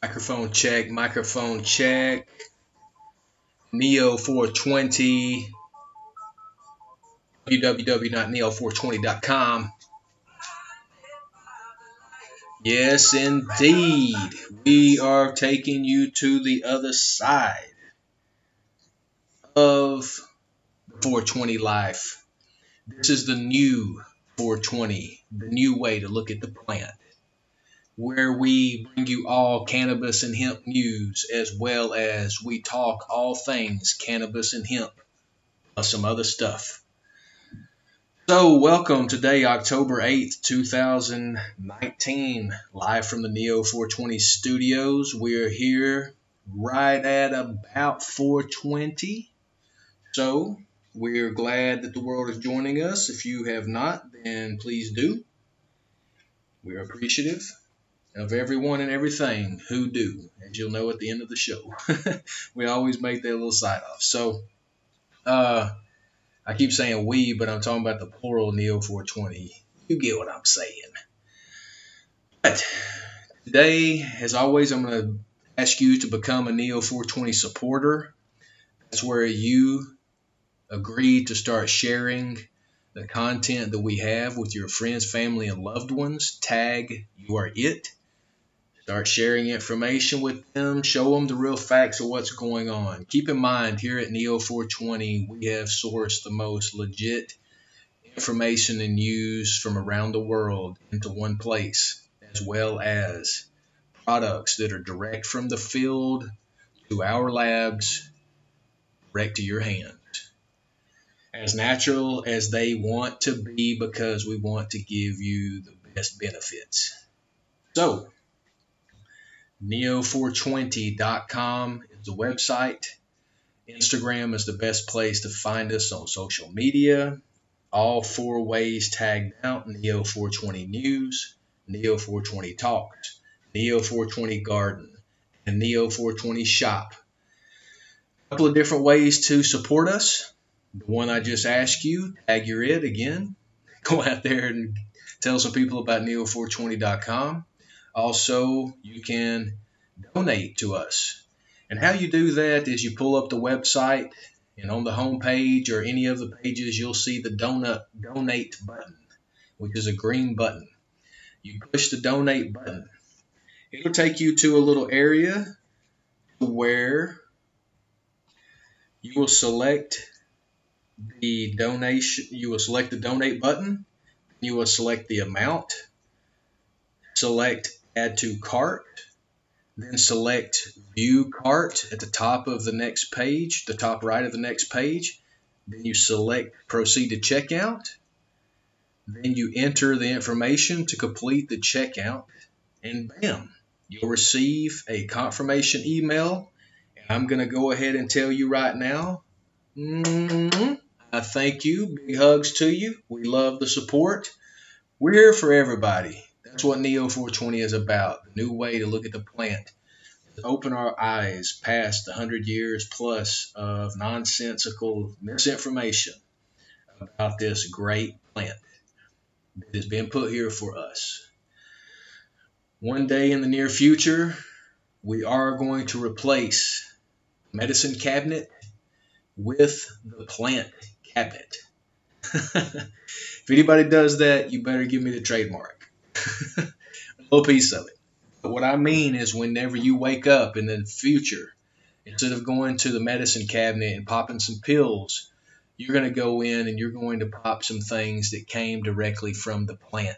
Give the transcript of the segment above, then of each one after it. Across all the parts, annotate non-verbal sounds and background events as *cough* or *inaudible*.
Microphone check, microphone check. Neo 420, www.neo420.com. Yes, indeed. We are taking you to the other side of 420 life. This is the new 420, the new way to look at the plant, where we bring you all cannabis and hemp news as well as we talk all things cannabis and hemp, plus some other stuff. So, welcome today, October 8th, 2019, live from the Neo 420 studios. We're here right at about 420. So, we're glad that the world is joining us. If you have not, then please do. We're appreciative of everyone and everything who do, as you'll know at the end of the show. *laughs* we always make that little side off. So, uh, I keep saying we, but I'm talking about the plural Neo 420. You get what I'm saying. But today, as always, I'm going to ask you to become a Neo 420 supporter. That's where you agree to start sharing the content that we have with your friends, family, and loved ones. Tag you are it. Start sharing information with them. Show them the real facts of what's going on. Keep in mind, here at Neo 420, we have sourced the most legit information and news from around the world into one place, as well as products that are direct from the field to our labs, direct to your hands. As natural as they want to be because we want to give you the best benefits. So, Neo420.com is the website. Instagram is the best place to find us on social media. All four ways tagged out Neo420 News, Neo420 Talks, Neo420 Garden, and Neo420 Shop. A couple of different ways to support us. The one I just asked you, tag your it again. *laughs* Go out there and tell some people about Neo420.com. Also, you can donate to us. And how you do that is you pull up the website, and on the home page or any of the pages, you'll see the donut donate button, which is a green button. You push the donate button. It'll take you to a little area where you will select the donation. You will select the donate button. You will select the amount. Select add to cart, then select view cart at the top of the next page, the top right of the next page. Then you select proceed to checkout. Then you enter the information to complete the checkout, and bam, you'll receive a confirmation email. And I'm going to go ahead and tell you right now. Mm-hmm, I thank you. Big hugs to you. We love the support. We're here for everybody. That's what Neo 420 is about. The new way to look at the plant. Open our eyes past the hundred years plus of nonsensical misinformation about this great plant that has been put here for us. One day in the near future, we are going to replace medicine cabinet with the plant cabinet. *laughs* if anybody does that, you better give me the trademark. *laughs* a little piece of it. But what I mean is, whenever you wake up in the future, instead of going to the medicine cabinet and popping some pills, you're going to go in and you're going to pop some things that came directly from the plant.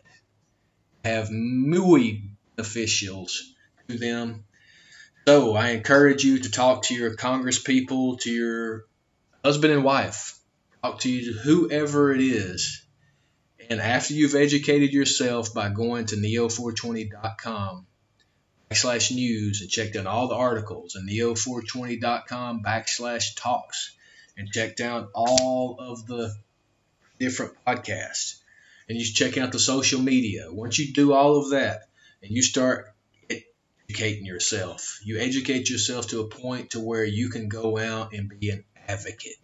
Have muy officials to them. So I encourage you to talk to your Congress people, to your husband and wife, talk to whoever it is and after you've educated yourself by going to neo420.com backslash news and checked out all the articles and neo420.com backslash talks and checked out all of the different podcasts and you check out the social media. Once you do all of that and you start educating yourself, you educate yourself to a point to where you can go out and be an advocate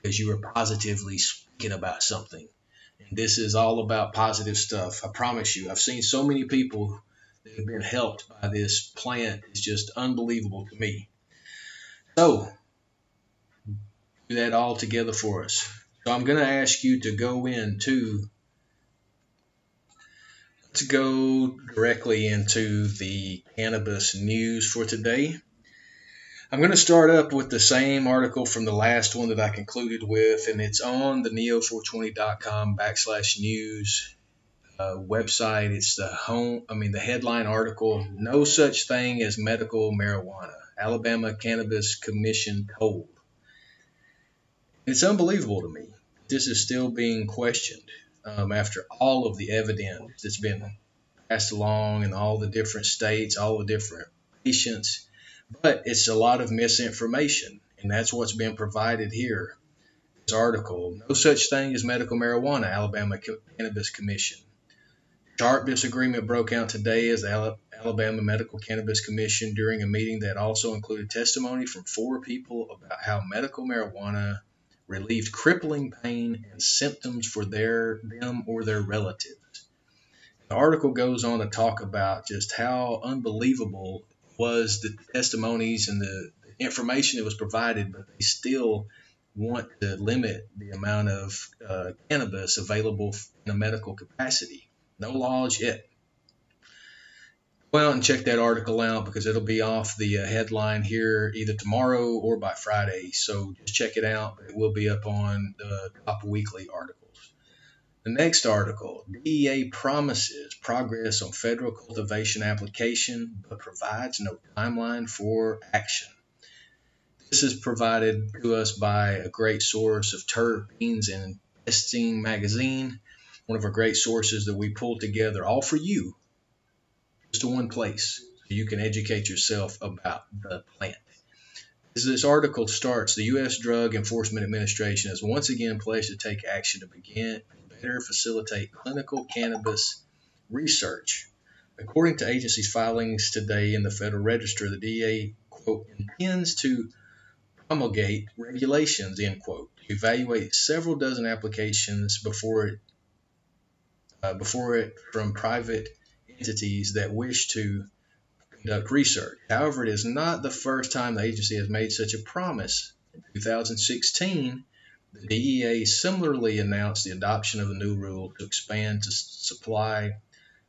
because you are positively speaking about something this is all about positive stuff. I promise you. I've seen so many people that have been helped by this plant It's just unbelievable to me. So, do that all together for us. So I'm going to ask you to go into let's go directly into the cannabis news for today. I'm going to start up with the same article from the last one that I concluded with, and it's on the neo420.com backslash news uh, website. It's the home, I mean, the headline article No such thing as medical marijuana. Alabama Cannabis Commission told. It's unbelievable to me. This is still being questioned um, after all of the evidence that's been passed along in all the different states, all the different patients. But it's a lot of misinformation, and that's what's been provided here. This article No such thing as medical marijuana, Alabama Cannabis Commission. Sharp disagreement broke out today as the Alabama Medical Cannabis Commission during a meeting that also included testimony from four people about how medical marijuana relieved crippling pain and symptoms for their them or their relatives. The article goes on to talk about just how unbelievable was the testimonies and the information that was provided, but they still want to limit the amount of uh, cannabis available in a medical capacity. No laws yet. Go out and check that article out because it'll be off the uh, headline here either tomorrow or by Friday. So just check it out. It will be up on the top weekly articles. The next article DEA promises progress on federal cultivation application but provides no timeline for action. This is provided to us by a great source of terpenes and testing magazine one of our great sources that we pulled together all for you, just to one place, so you can educate yourself about the plant. As this article starts, the U.S. Drug Enforcement Administration has once again pledged to take action to begin better facilitate clinical cannabis research. According to agency's filings today in the Federal Register, the DEA, quote, intends to promulgate regulations, end quote, to evaluate several dozen applications before it uh, before it from private entities that wish to conduct research. However, it is not the first time the agency has made such a promise. In 2016, the DEA similarly announced the adoption of a new rule to expand the supply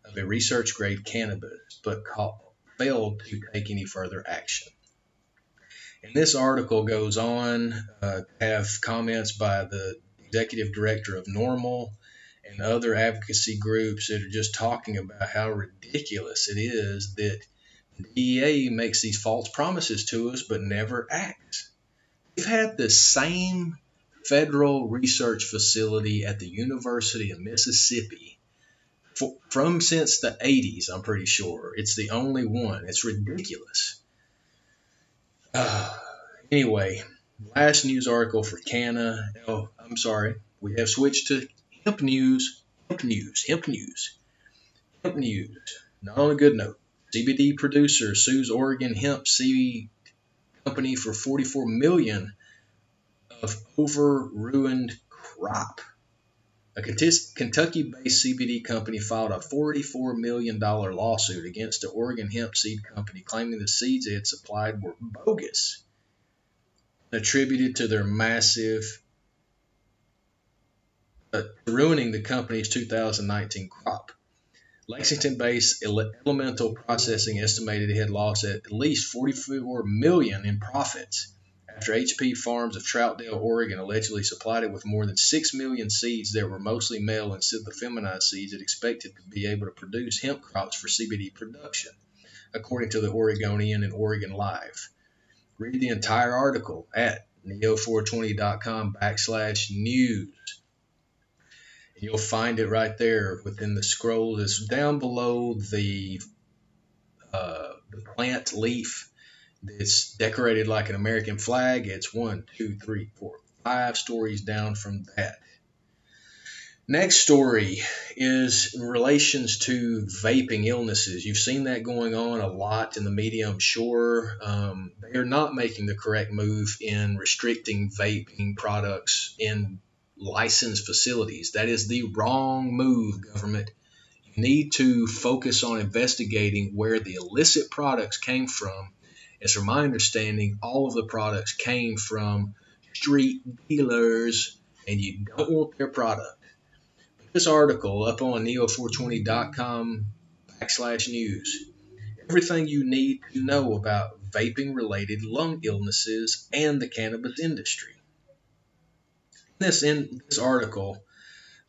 of a research grade cannabis, but failed to take any further action. And this article goes on uh, to have comments by the executive director of NORML and other advocacy groups that are just talking about how ridiculous it is that the DEA makes these false promises to us but never acts. We've had the same federal research facility at the University of Mississippi for, from since the 80s, I'm pretty sure. It's the only one. It's ridiculous. Uh, anyway, last news article for Canna. Oh, I'm sorry. We have switched to Hemp news, hemp news, hemp news, hemp news. Not on a good note. CBD producer sues Oregon hemp seed company for 44 million of over ruined crop. A Kentucky-based CBD company filed a $44 million lawsuit against the Oregon hemp seed company, claiming the seeds they had supplied were bogus, attributed to their massive uh, ruining the company's 2019 crop. Lexington based Elemental Processing estimated it had lost at least 44 million in profits after HP Farms of Troutdale, Oregon allegedly supplied it with more than 6 million seeds that were mostly male instead of the feminized seeds it expected to be able to produce hemp crops for CBD production, according to the Oregonian and Oregon Live. Read the entire article at neo420.com backslash news. You'll find it right there within the scroll. It's down below the, uh, the plant leaf. It's decorated like an American flag. It's one, two, three, four, five stories down from that. Next story is in relations to vaping illnesses. You've seen that going on a lot in the media, I'm sure. Um, they are not making the correct move in restricting vaping products in licensed facilities. That is the wrong move, government. You need to focus on investigating where the illicit products came from. As from my understanding, all of the products came from street dealers, and you don't want their product. This article up on neo420.com backslash news. Everything you need to know about vaping related lung illnesses and the cannabis industry. This in this article,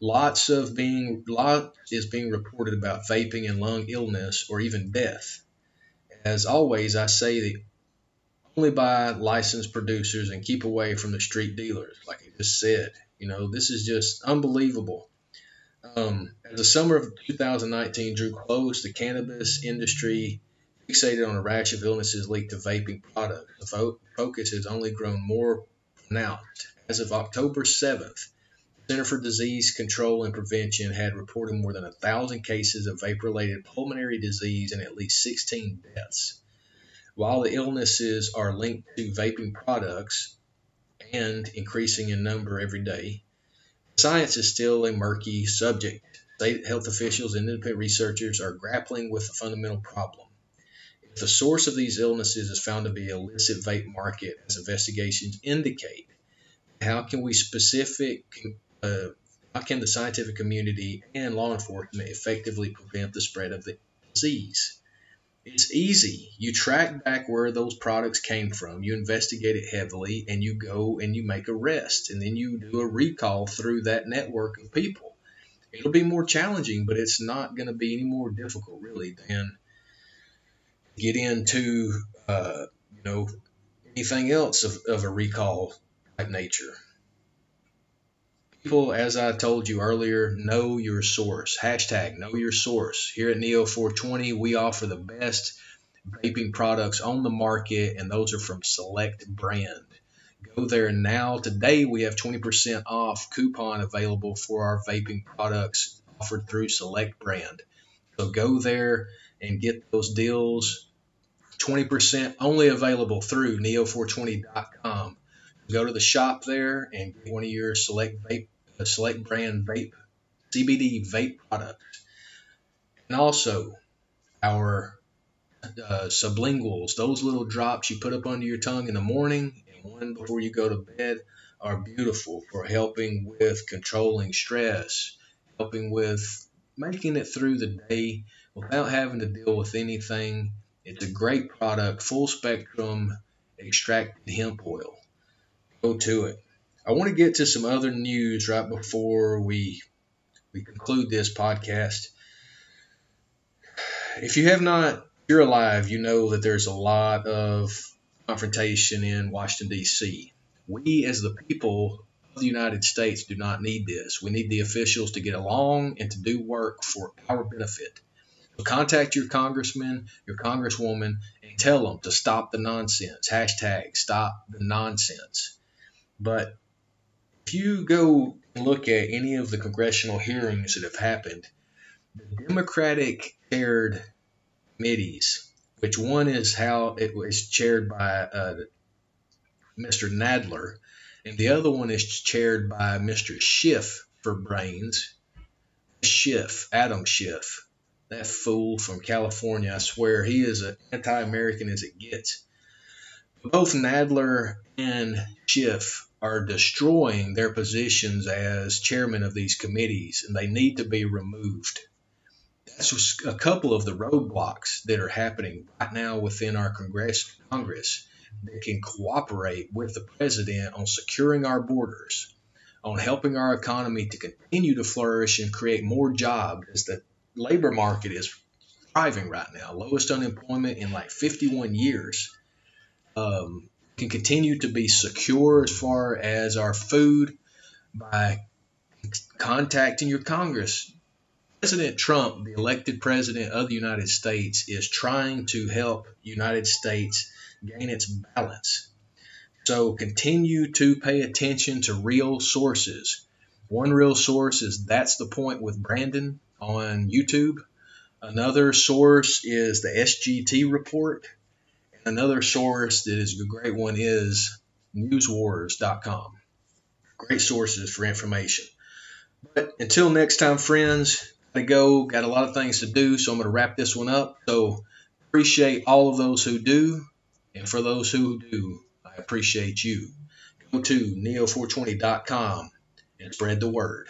lots of being lot is being reported about vaping and lung illness or even death. As always, I say only buy licensed producers and keep away from the street dealers, like I just said. You know, this is just unbelievable. Um, as the summer of 2019 drew close, the cannabis industry fixated on a rash of illnesses linked to vaping products. The fo- focus has only grown more pronounced. As of October 7th, Center for Disease Control and Prevention had reported more than a thousand cases of vape-related pulmonary disease and at least 16 deaths. While the illnesses are linked to vaping products and increasing in number every day, science is still a murky subject. State health officials and independent researchers are grappling with the fundamental problem. If the source of these illnesses is found to be illicit vape market, as investigations indicate, how can we specific uh, how can the scientific community and law enforcement effectively prevent the spread of the disease? It's easy. You track back where those products came from, you investigate it heavily, and you go and you make arrests, and then you do a recall through that network of people. It'll be more challenging, but it's not going to be any more difficult, really, than get into, uh, you know, anything else of, of a recall type nature people, as I told you earlier, know your source. Hashtag know your source. Here at Neo 420, we offer the best vaping products on the market, and those are from Select Brand. Go there now. Today, we have 20% off coupon available for our vaping products offered through Select Brand. So go there and get those deals. 20% only available through neo420.com. Go to the shop there and get one of your select vape the Select Brand Vape CBD vape products, and also our uh, sublinguals. Those little drops you put up under your tongue in the morning and one before you go to bed are beautiful for helping with controlling stress, helping with making it through the day without having to deal with anything. It's a great product, full spectrum extracted hemp oil. Go to it. I want to get to some other news right before we we conclude this podcast. If you have not, you're alive, you know that there's a lot of confrontation in Washington D.C. We, as the people of the United States, do not need this. We need the officials to get along and to do work for our benefit. So contact your congressman, your congresswoman, and tell them to stop the nonsense. Hashtag stop the nonsense. But if you go look at any of the congressional hearings that have happened, the Democratic chaired committees, which one is how it was chaired by uh, Mr. Nadler, and the other one is chaired by Mr. Schiff for brains. Schiff, Adam Schiff, that fool from California, I swear he is as anti American as it gets. Both Nadler and Schiff are destroying their positions as chairman of these committees and they need to be removed. That's a couple of the roadblocks that are happening right now within our Congress, Congress that can cooperate with the president on securing our borders, on helping our economy to continue to flourish and create more jobs as the labor market is thriving right now, lowest unemployment in like 51 years. Um, can continue to be secure as far as our food by contacting your Congress. President Trump, the elected president of the United States, is trying to help United States gain its balance. So continue to pay attention to real sources. One real source is That's the Point with Brandon on YouTube. Another source is the SGT report. Another source that is a great one is newswars.com. Great sources for information. But until next time, friends, gotta go. Got a lot of things to do, so I'm to wrap this one up. So appreciate all of those who do, and for those who do, I appreciate you. Go to neo420.com and spread the word.